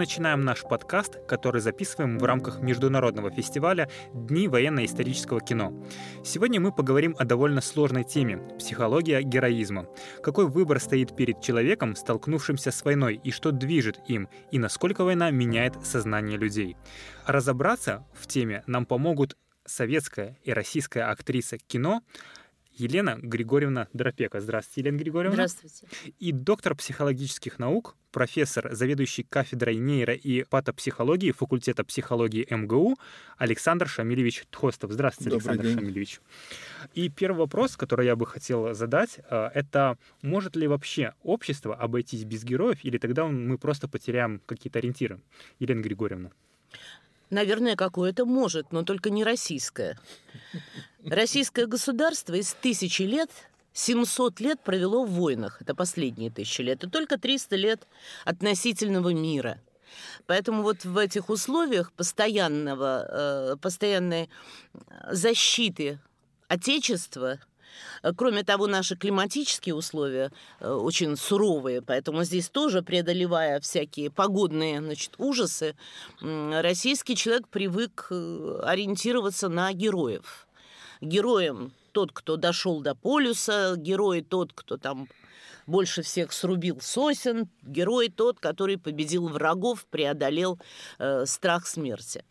начинаем наш подкаст, который записываем в рамках международного фестиваля «Дни военно-исторического кино». Сегодня мы поговорим о довольно сложной теме – психология героизма. Какой выбор стоит перед человеком, столкнувшимся с войной, и что движет им, и насколько война меняет сознание людей. Разобраться в теме нам помогут советская и российская актриса кино – Елена Григорьевна Дропека. Здравствуйте, Елена Григорьевна. Здравствуйте. И доктор психологических наук, профессор, заведующий кафедрой нейро- и патопсихологии факультета психологии МГУ Александр Шамилевич Тхостов. Здравствуйте, Добрый Александр день. Шамилевич. И первый вопрос, который я бы хотел задать, э, это может ли вообще общество обойтись без героев, или тогда мы просто потеряем какие-то ориентиры? Елена Григорьевна. Наверное, какое-то может, но только не российское. Российское государство из тысячи лет 700 лет провело в войнах. Это последние тысячи лет. И только 300 лет относительного мира. Поэтому вот в этих условиях постоянного, э, постоянной защиты Отечества Э, Кроме того, наши климатические условия э, очень суровые, поэтому здесь тоже, преодолевая всякие погодные значит, ужасы, российский человек привык э, ориентироваться на героев. Героем тот, кто дошел до полюса, герой тот, кто там больше всех срубил сосен, герой тот, который победил врагов, преодолел э, страх смерти.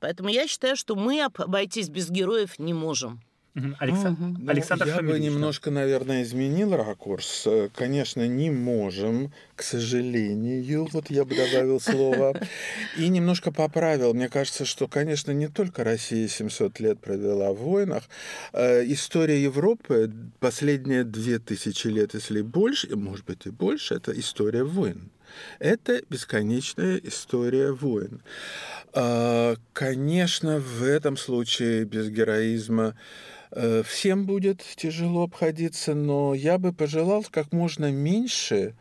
Поэтому я считаю, что мы об- обойтись без героев не можем. Алекса-. Ну, Александр я бы Шамилевич, да. немножко, наверное, изменил ракурс. Э, Конечно, не можем, к сожалению, вот я бы добавил слово, и немножко поправил. Мне кажется, что, конечно, не только Россия 700 лет провела в войнах. Э, История Европы последние 2000 лет, если больше, может быть и больше, это история войн. Это бесконечная история войн. А, Конечно, в этом случае без героизма э, всем будет тяжело обходиться, но я бы пожелал как можно меньше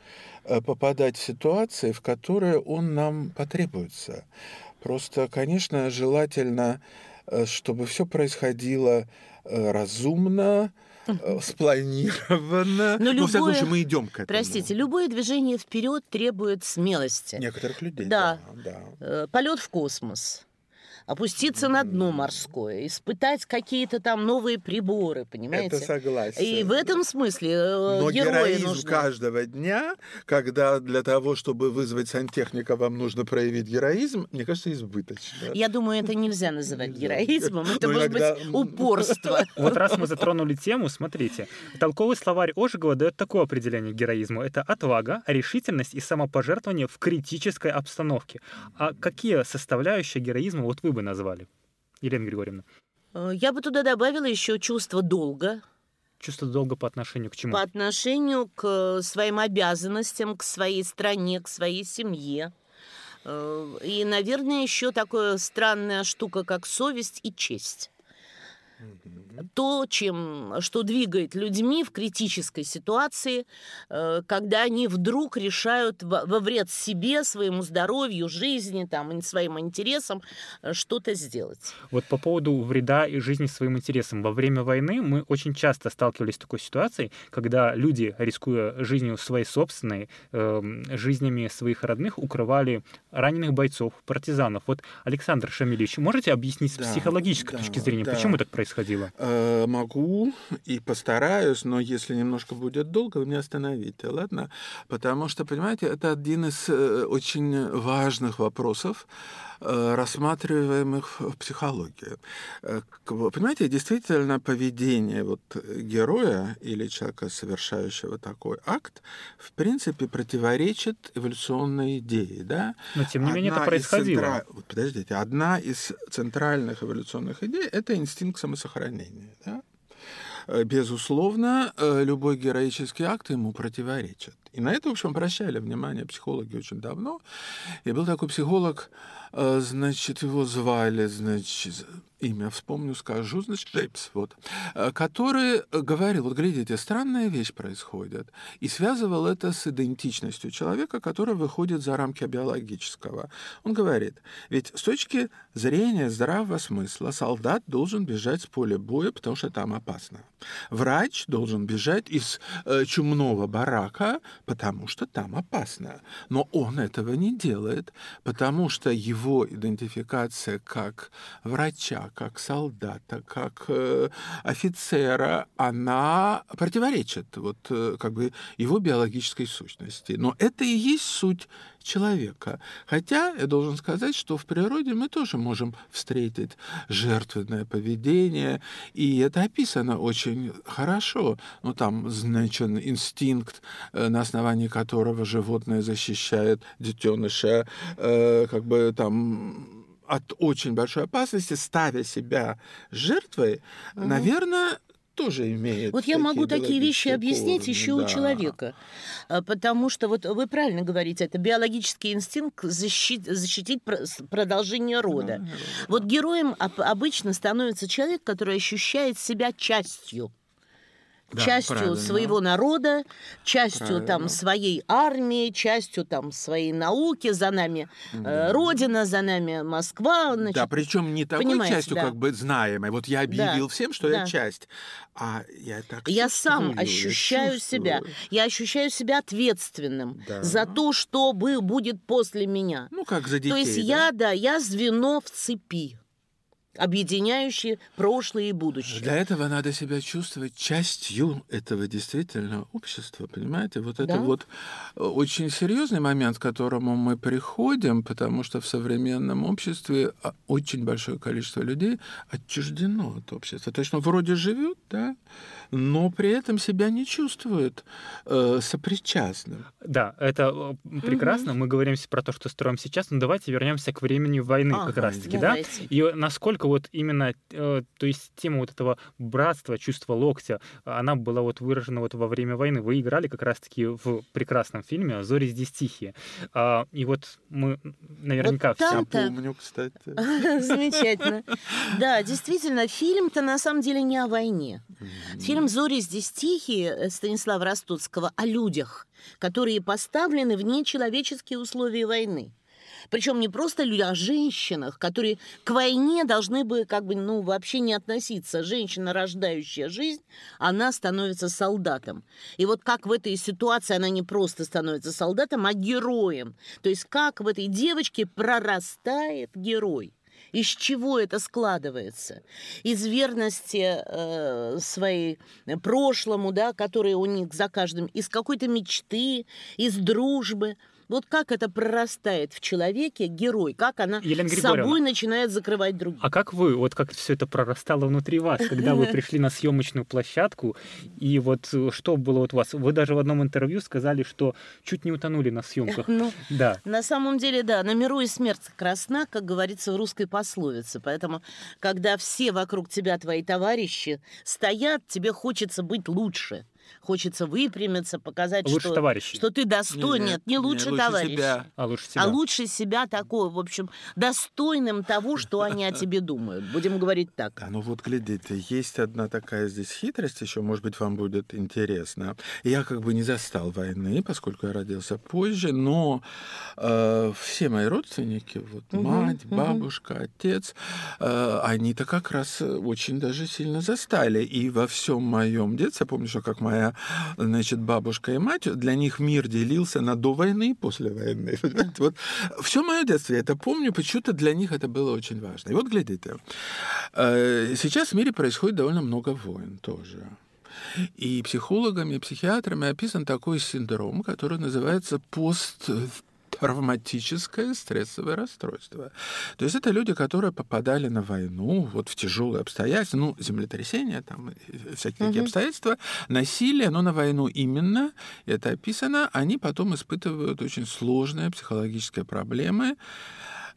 э, попадать в ситуации, в которые он нам потребуется. Просто, конечно, желательно, э, чтобы все происходило э, разумно, э, спланированно. Но Ну, всяком любое- случае, мы идем к этому. Простите, любое движение вперед требует смелости. Некоторых людей. Да. да. Э, Полет в космос. Опуститься на дно морское, испытать какие-то там новые приборы, понимаете? Это согласен. И в этом смысле э, Но герои героизм нужны. каждого дня, когда для того, чтобы вызвать сантехника, вам нужно проявить героизм, мне кажется, избыточно. Я думаю, это нельзя называть героизмом, это Ну, может иногда- быть упорство. Вот раз мы затронули тему, смотрите. Толковый словарь Ожегова дает такое определение героизму. Это отвага, решительность и самопожертвование в критической обстановке. А какие составляющие героизма вот вы бы назвали? Елена Григорьевна, Э, Я бы туда добавила еще чувство долга чувство долга по отношению к чему? по отношению к э, своим обязанностям, к своей стране, к своей семье. Э, И, наверное, еще такая странная штука, как совесть и честь. То, чем, что двигает людьми в критической ситуации, э, когда они вдруг решают во, вред себе, своему здоровью, жизни, там, и своим интересам э, что-то сделать. Вот по поводу вреда и жизни своим интересам. Во время войны мы очень часто сталкивались с такой ситуацией, когда люди, рискуя жизнью своей собственной, эм, жизнями своих родных, укрывали раненых бойцов, партизанов. Вот, Александр Шамилевич, можете объяснить с Да, психологической да, точки зрения, да. почему так происходило? Э, Могу и постараюсь, но если немножко будет долго, вы меня остановите, ладно? Потому что, понимаете, это один из э, очень важных вопросов, э, рассматриваемых в психологии. Э, Понимаете, действительно, поведение вот героя или человека, совершающего такой акт, в принципе, противоречит эволюционной идее, да? Но тем не менее это Одна из происходило. центра- вот Подождите, одна из центральных эволюционных идей – это инстинкт самосохранения. Да? Э, Безусловно, э, любой героический акт ему противоречит. И на это, в общем, обращали внимание психологи очень давно. И был такой психолог, э, значит, его звали, значит, имя вспомню, скажу, значит, Джеймс, вот, э, который говорил, вот глядите, странная вещь происходит, и связывал это с идентичностью человека, который выходит за рамки биологического. Он говорит, ведь с точки зрения здравого смысла солдат должен бежать с поля боя, потому что там опасно. Врач должен бежать из э, чумного барака, потому что там опасно. Но он этого не делает, потому что его идентификация как врача, как солдата, как э, офицера, она противоречит вот э, как бы его биологической сущности. Но это и есть суть человека. Хотя я должен сказать, что в природе мы тоже можем встретить жертвенное поведение, и это описано очень хорошо. Ну, там значен инстинкт, э, на основании которого животное защищает детеныша, э, как бы там от очень большой опасности, ставя себя жертвой, угу. наверное, тоже имеет. Вот я могу такие вещи объяснить корни, еще да. у человека, а, потому что вот вы правильно говорите, это биологический инстинкт защит, защитить продолжение рода. Да, вот героем обычно становится человек, который ощущает себя частью да, частью правильно. своего народа, частью правильно. там своей армии, частью там своей науки, за нами э, да. э, Родина, за нами Москва. Значит, да, причем не такой частью, да. как бы знаемой. Вот я объявил да. всем, что да. я часть, а я так. Я сам ощущаю я себя, я ощущаю себя ответственным да. за то, что будет после меня. Ну как за детей. То есть да? я, да, я звено в цепи объединяющие прошлое и будущее. Для этого надо себя чувствовать частью этого действительно общества, понимаете? Вот это да? вот э, очень серьезный момент, к которому мы приходим, потому что в современном обществе а, очень большое количество людей отчуждено от общества. То есть, ну, вроде живет, да, но при этом себя не чувствует э, сопричастным. Да, это э, прекрасно. Угу. Мы говорим про то, что строим сейчас, но давайте вернемся к времени войны ага, как раз-таки, да? И насколько вот именно, э, то есть тема вот этого братства, чувства локтя, она была вот выражена вот во время войны. Вы играли как раз-таки в прекрасном фильме «Зори здесь тихие». А, и вот мы наверняка вот все... помню, кстати. Замечательно. Да, действительно, фильм-то на самом деле не о войне. Фильм Фильм «Зори здесь тихие» э, Станислава Ростоцкого о людях, которые поставлены в нечеловеческие условия войны. Причем не просто люди, а женщинах, которые к войне должны бы как бы, ну, вообще не относиться. Женщина, рождающая жизнь, она становится солдатом. И вот как в этой ситуации она не просто становится солдатом, а героем. То есть как в этой девочке прорастает герой. Из чего это складывается? Из верности э, своей прошлому, да, которая у них за каждым, из какой-то мечты, из дружбы. Вот как это прорастает в человеке герой, как она Елена с собой начинает закрывать других. А как вы, вот как все это прорастало внутри вас, когда вы пришли на съемочную площадку, и вот э, что было вот у вас? Вы даже в одном интервью сказали, что чуть не утонули на съемках. Ну, да. На самом деле, да, на миру и смерть красна, как говорится в русской пословице. Поэтому, когда все вокруг тебя твои товарищи стоят, тебе хочется быть лучше хочется выпрямиться, показать, лучше что, товарищи. что ты достоин. Нет, нет не лучше, не лучше товарища. Себя. А лучше себя. А лучше себя такой, в общем, достойным того, что они о тебе думают. Будем говорить так. Да, ну вот глядите, есть одна такая здесь хитрость, еще, может быть, вам будет интересно. Я как бы не застал войны, поскольку я родился позже, но э, все мои родственники, вот угу, мать, бабушка, угу. отец, э, они-то как раз очень даже сильно застали. И во всем моем детстве, я помню, что как моя моя, значит, бабушка и мать, для них мир делился на до войны и после войны. Вот все мое детство я это помню, почему-то для них это было очень важно. И вот глядите, э, сейчас в мире происходит довольно много войн тоже. И психологами, и психиатрами описан такой синдром, который называется пост травматическое стрессовое расстройство. То есть это люди, которые попадали на войну, вот в тяжелые обстоятельства, ну, землетрясения, там, всякие угу. такие обстоятельства, насилие, но на войну именно, это описано, они потом испытывают очень сложные психологические проблемы.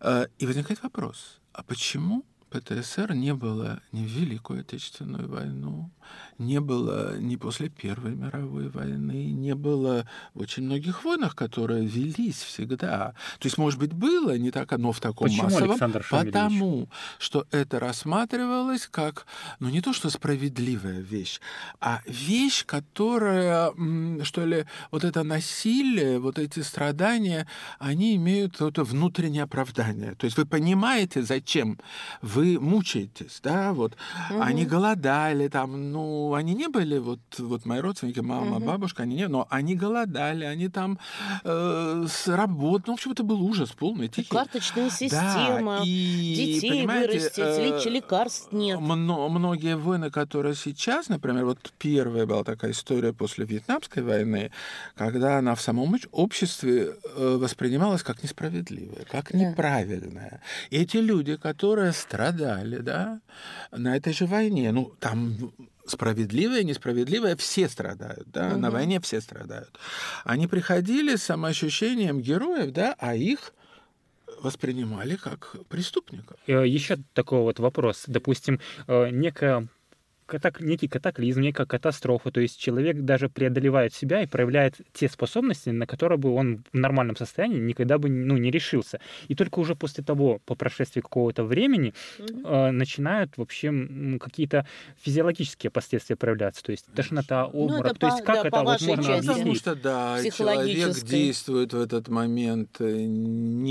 Э, и возникает вопрос, а почему ПТСР не было ни в Великую Отечественную войну, не было ни после Первой мировой войны, не было в очень многих войнах, которые велись всегда. То есть, может быть, было не так, но в таком Почему, массовом, Александр потому что это рассматривалось как, ну не то что справедливая вещь, а вещь, которая, что ли, вот это насилие, вот эти страдания, они имеют это внутреннее оправдание. То есть вы понимаете, зачем вы мучаетесь, да, вот они голодали там, ну, они не были, вот, вот мои родственники, мама, бабушка, они не, но они голодали, они там э, с работ, ну, в общем, это был ужас полный, тихий. Карточная Да, система, и, детей вырастить, э, лечи- лекарств нет. мно- многие войны, которые сейчас, например, вот первая была такая история после Вьетнамской войны, когда она в самом обществе э, воспринималась как несправедливая, как Да. неправильная. И эти люди, которые страдали, да, на этой же войне, ну, там справедливое, несправедливое, все страдают, да, на Мгм. войне все страдают. Они приходили с самоощущением героев, да, а их воспринимали как преступников. Э, Еще такой вот вопрос. Допустим, э, некая катак- некий катаклизм, некая катастрофа, то есть человек даже преодолевает себя и проявляет те способности, на которые бы он в нормальном состоянии никогда бы ну, не решился. И только уже после того, по прошествии какого-то времени, Мгм. э, начинают вообще какие-то физиологические последствия проявляться, то есть тошнота, Ну, обморок. то есть по- как да, это по вот можно части. Потому объяснить? что, да, человек действует в этот момент э,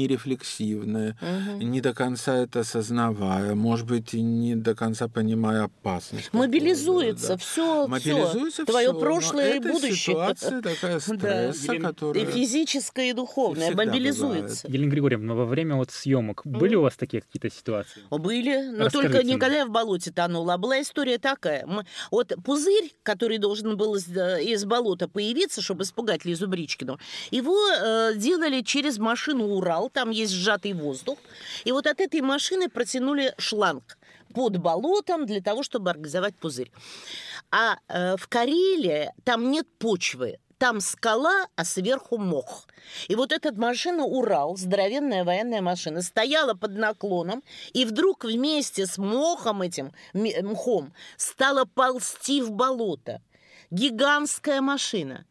нерефлексивно, Мгм. не до конца это осознавая, может быть, и не до конца понимая опасность. Мобилизуется да, да. все, Мобилизуется твое всё, но прошлое и это будущее. ситуация такая стресса, Елена, которая... И физическое, и духовное Всегда мобилизуется. Елена Григорьевна, во время вот съемок были у вас такие какие-то ситуации? Были, но Расскажите только мне. никогда я в болоте тонула. А была история такая. Мы- вот пузырь, который должен был из, э, из болота появиться, чтобы испугать Лизу Бричкину, его э, делали через машину «Урал», там есть сжатый воздух. И вот от этой машины протянули шланг под болотом для того, чтобы организовать пузырь. А э, в Карелии там нет почвы. Там скала, а сверху мох. И вот эта машина «Урал», здоровенная военная машина, стояла под наклоном, и вдруг вместе с мохом этим, м- мхом, стала ползти в болото. Гигантская машина.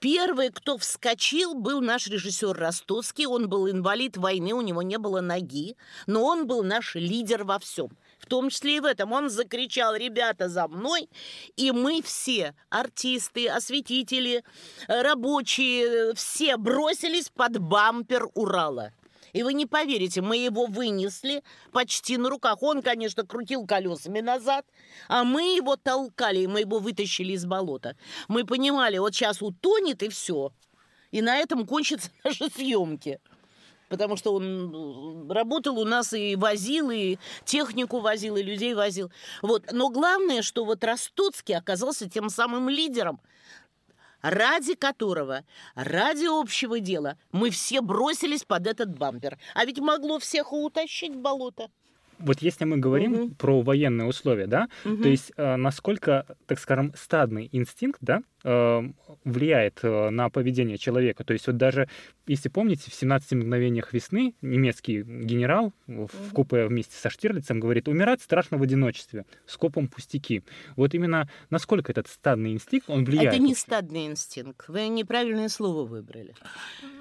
Первый, кто вскочил, был наш режиссер Ростоцкий. Он был инвалид войны, у него не было ноги, но он был наш лидер во всем. Том числе и в этом. Он закричал, ребята, за мной. И мы все, артисты, осветители, э, рабочие, э, все бросились под бампер Урала. И вы не поверите, мы его вынесли почти на руках. Он, конечно, крутил колесами назад, а мы его толкали, и мы его вытащили из болота. Мы понимали, вот сейчас утонет и все. И на этом кончатся наши съемки. Потому что он работал у нас и возил, и технику возил, и людей возил. Вот. Но главное, что вот Ростоцкий оказался тем самым лидером, ради которого, ради общего дела, мы все бросились под этот бампер. А ведь могло всех утащить в болото. Вот если мы говорим Мгм. про военные условия, да, Мгм. то есть э, насколько, так скажем, стадный инстинкт, да, влияет э, на поведение человека. То есть вот даже, если помните, в «17 мгновениях весны» немецкий генерал в купе вместе со Штирлицем говорит, умирать страшно в одиночестве, скопом пустяки. Вот именно насколько этот стадный инстинкт, он влияет. Это не стадный инстинкт. Вы неправильное слово выбрали.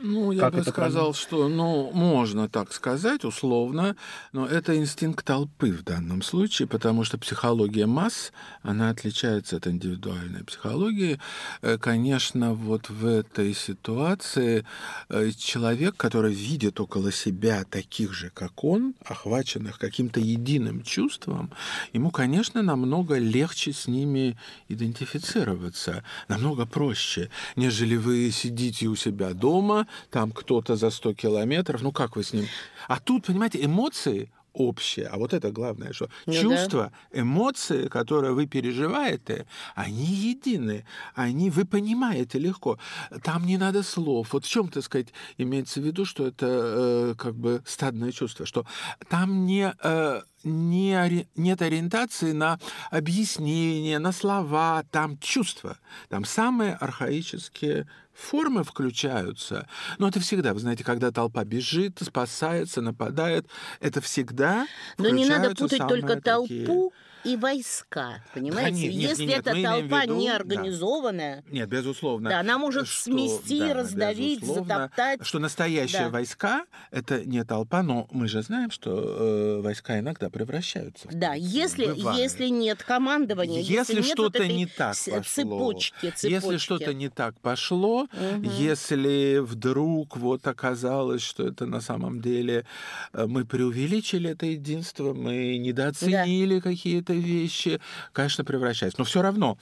Ну, я Как бы сказал, что, ну, можно так сказать, условно, но это инстинкт толпы в данном случае, потому что психология масс, она отличается от индивидуальной психологии. Э, Конечно, вот в этой ситуации э, человек, который видит около себя таких же, как он, охваченных каким-то единым чувством, ему, конечно, намного легче с ними идентифицироваться, намного проще, нежели вы сидите у себя дома, там кто-то за 100 километров, ну как вы с ним? А тут, понимаете, эмоции общее, а вот это главное, что Ну да. чувства, эмоции, которые вы переживаете, они едины, они вы понимаете легко. Там не надо слов. Вот в чем, так сказать, имеется в виду, что это э, как бы стадное чувство, что там не, э, не ори... нет ориентации на объяснение, на слова, там чувства. Там самые архаические формы включаются. Но это всегда, вы знаете, когда толпа бежит, спасается, нападает, это всегда Но не надо путать только такие- толпу и войска, понимаете? нет, нет, Если нет, эта толпа виду, не да. Нет, безусловно. Да, она может что- смести, да, раздавить, затоптать. Что настоящие Да. войска — это не толпа, но мы же знаем, что э, войска иногда превращаются. да, если, Бывает. если нет командования, Если, вот что-то этой не так пошло, цепочки, цепочки. если что-то не так пошло, Мгм. если вдруг вот оказалось, что это на самом деле э, мы преувеличили это единство, мы недооценили какие-то вещи, конечно, превращается. Но все равно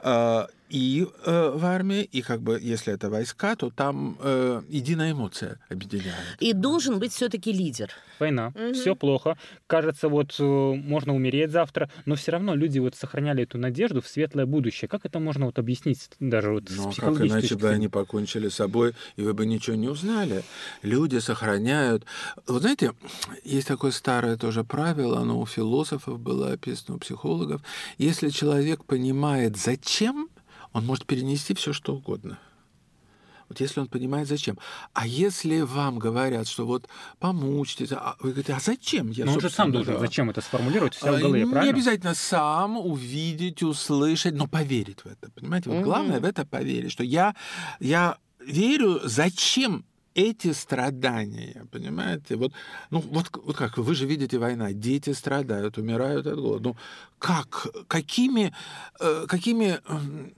э, и э, в армии, и как бы если это войска, то там э, единая эмоция объединяет. И должен быть все-таки лидер. Война, Мгм. все плохо. Кажется, вот э, можно умереть завтра, но все равно люди вот сохраняли эту надежду в светлое будущее. Как это можно вот объяснить даже вот с Ну, а как иначе точки бы они покончили с собой, и вы бы ничего не узнали. Люди сохраняют... Вот знаете, есть такое старое тоже правило, оно у философов было описано, у психологов. Если человек понимает, зачем, он может перенести все, что угодно. Вот если он понимает, зачем. А если вам говорят, что вот помучьтесь, а вы говорите, а зачем? Я, Но он же сам должен да. зачем это сформулировать А, в голове, Не правильно? обязательно сам увидеть, услышать, но поверить в это. Понимаете? Вот Мгм. главное в это поверить, что я, я верю, зачем эти страдания, понимаете? Вот, ну, вот, вот как вы же видите война, дети страдают, умирают от голода. Ну, как, какими, э, какими м,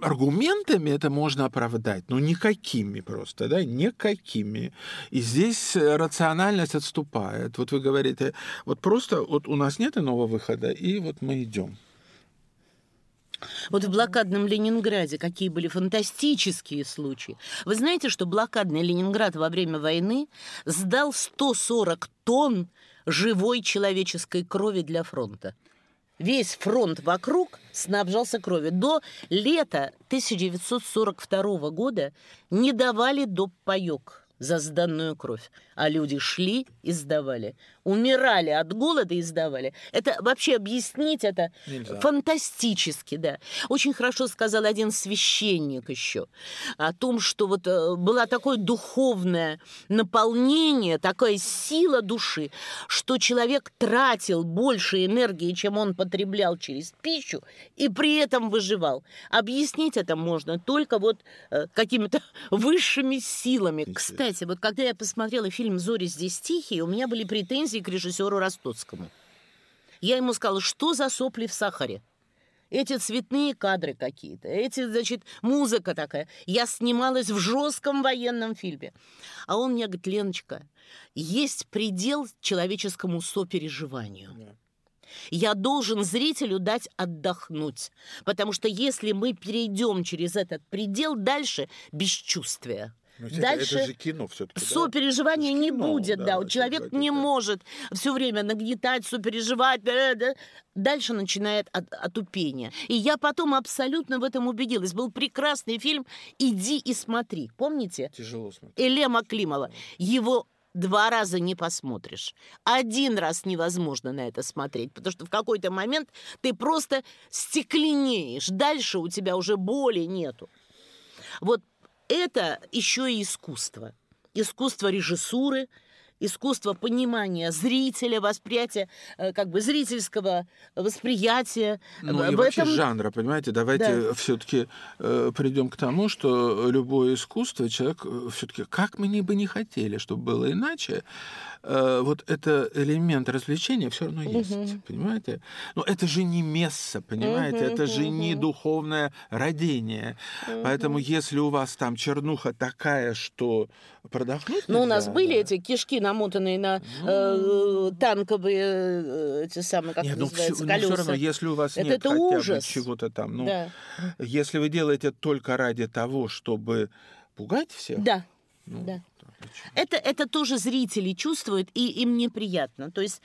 аргументами это можно оправдать? Ну, никакими просто, да, никакими. И здесь э, рациональность отступает. Вот вы говорите, вот просто вот у нас нет иного выхода, и вот мы идем. Вот в блокадном Ленинграде какие были фантастические случаи. Вы знаете, что блокадный Ленинград во время войны сдал 140 тонн живой человеческой крови для фронта. Весь фронт вокруг снабжался кровью. До лета 1942 года не давали доп. паёк за сданную кровь. А люди шли и сдавали. Умирали от голода и сдавали. Это вообще объяснить это Нельзя. фантастически, да. Очень хорошо сказал один священник еще о том, что вот э, было такое духовное наполнение, такая сила души, что человек тратил больше энергии, чем он потреблял через пищу, и при этом выживал. Объяснить это можно только вот э, какими-то высшими силами. Кстати, вот когда я посмотрела фильм «Зори здесь тихие», у меня были претензии к режиссеру Ростоцкому. Я ему сказала, что за сопли в сахаре? Эти цветные кадры какие-то, эти, значит, музыка такая. Я снималась в жестком военном фильме. А он мне говорит, Леночка, есть предел человеческому сопереживанию. Я должен зрителю дать отдохнуть. Потому что если мы перейдем через этот предел, дальше бесчувствие. Дальше это же кино все-таки. Сопереживания Это ж не кино, будет, да, да. это Человек не как. может все время нагнетать, сопереживать. да, да. Дальше начинает от- отупение. И я потом абсолютно в этом убедилась. Был прекрасный фильм «Иди и смотри». Помните? Тяжело смотреть. Элема Климова. Его два раза не посмотришь. Один раз невозможно на это смотреть, потому что в какой-то момент ты просто стекленеешь. Дальше у тебя уже боли нету. Вот это еще и искусство. Искусство режиссуры, искусство понимания зрителя, восприятия, э, как бы зрительского восприятия. Ну и вообще этом- жанра, понимаете, давайте все-таки придем к тому, что любое искусство человек все-таки, как мы ни бы не хотели, чтобы было иначе, э, вот это элемент развлечения все равно есть, Мгм. понимаете? Но это же не месса, понимаете, Мгм, это же не духовное родение. Поэтому если у вас там чернуха такая, что продохнуть Ну, у нас нельзя, были да. эти кишки, намотанные на э, танковые э, эти самые, как Нет, это ну, называется, ну, всё колеса. равно, если у вас Это- нет это хотя бы ужас. чего-то там, ну, Да, Если вы делаете только ради того, чтобы пугать всех, да, ну, да. Это, это тоже зрители чувствуют, и им неприятно. То есть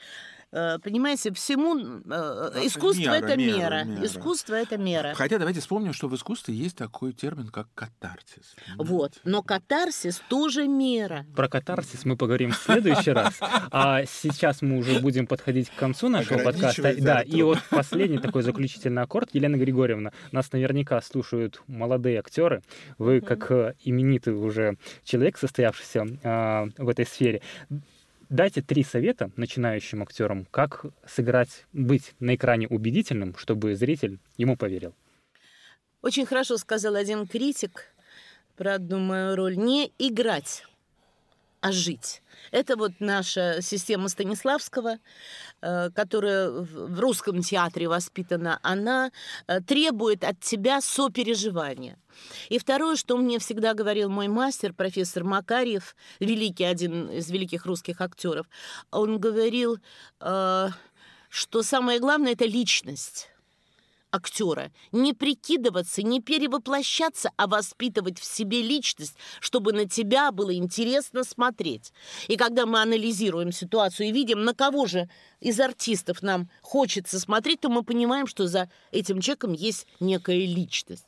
понимаете, всему э, искусство мера, это мера, мера, мера. искусство это мера. Хотя давайте вспомним, что в искусстве есть такой термин, как катарсис. Вот, но катарсис тоже мера. Про катарсис мы поговорим в следующий раз. А сейчас мы уже будем подходить к концу нашего подкаста. Да, и вот последний такой заключительный аккорд. Елена Григорьевна, нас наверняка слушают молодые актеры. Вы, как э, именитый уже человек, состоявшийся э, в этой сфере, дайте три совета начинающим актерам, как сыграть, быть на экране убедительным, чтобы зритель ему поверил. Очень хорошо сказал один критик про одну мою роль. Не играть, а жить. Это вот наша система Станиславского, э, которая в русском театре воспитана, она э, требует от тебя сопереживания. И второе, что мне всегда говорил мой мастер, профессор Макарьев, великий, один из великих русских актеров, он говорил, э, что самое главное – это личность актера. Не прикидываться, не перевоплощаться, а воспитывать в себе личность, чтобы на тебя было интересно смотреть. И когда мы анализируем ситуацию и видим, на кого же из артистов нам хочется смотреть, то мы понимаем, что за этим человеком есть некая личность.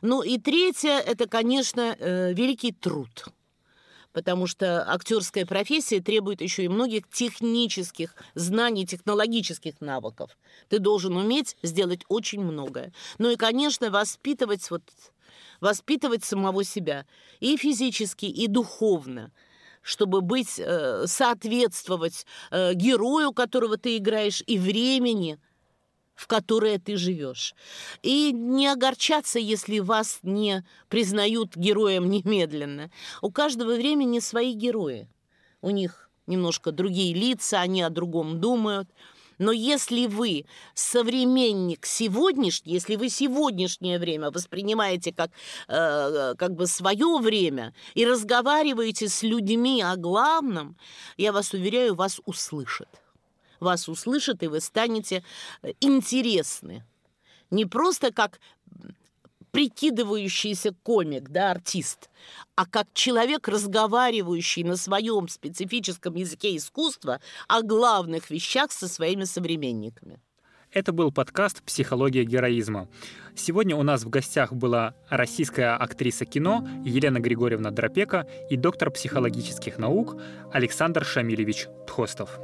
Ну и третье, это, конечно, э, великий труд потому что актерская профессия требует еще и многих технических знаний, технологических навыков. Ты должен уметь сделать очень многое. Ну и, конечно, воспитывать вот воспитывать самого себя и физически, и духовно чтобы быть, э, соответствовать э, герою, которого ты играешь, и времени, в которое ты живешь. И не огорчаться, если вас не признают героем немедленно. У каждого времени свои герои. У них немножко другие лица, они о другом думают. Но если вы современник сегодняшний, если вы сегодняшнее время воспринимаете как, э, как бы свое время и разговариваете с людьми о главном, я вас уверяю, вас услышат вас услышат, и вы станете э, интересны. Не просто как прикидывающийся комик, да, артист, а как человек, разговаривающий на своем специфическом языке искусства о главных вещах со своими современниками. Это был подкаст «Психология героизма». Сегодня у нас в гостях была российская актриса кино Елена Григорьевна Дропека и доктор психологических наук Александр Шамилевич Тхостов.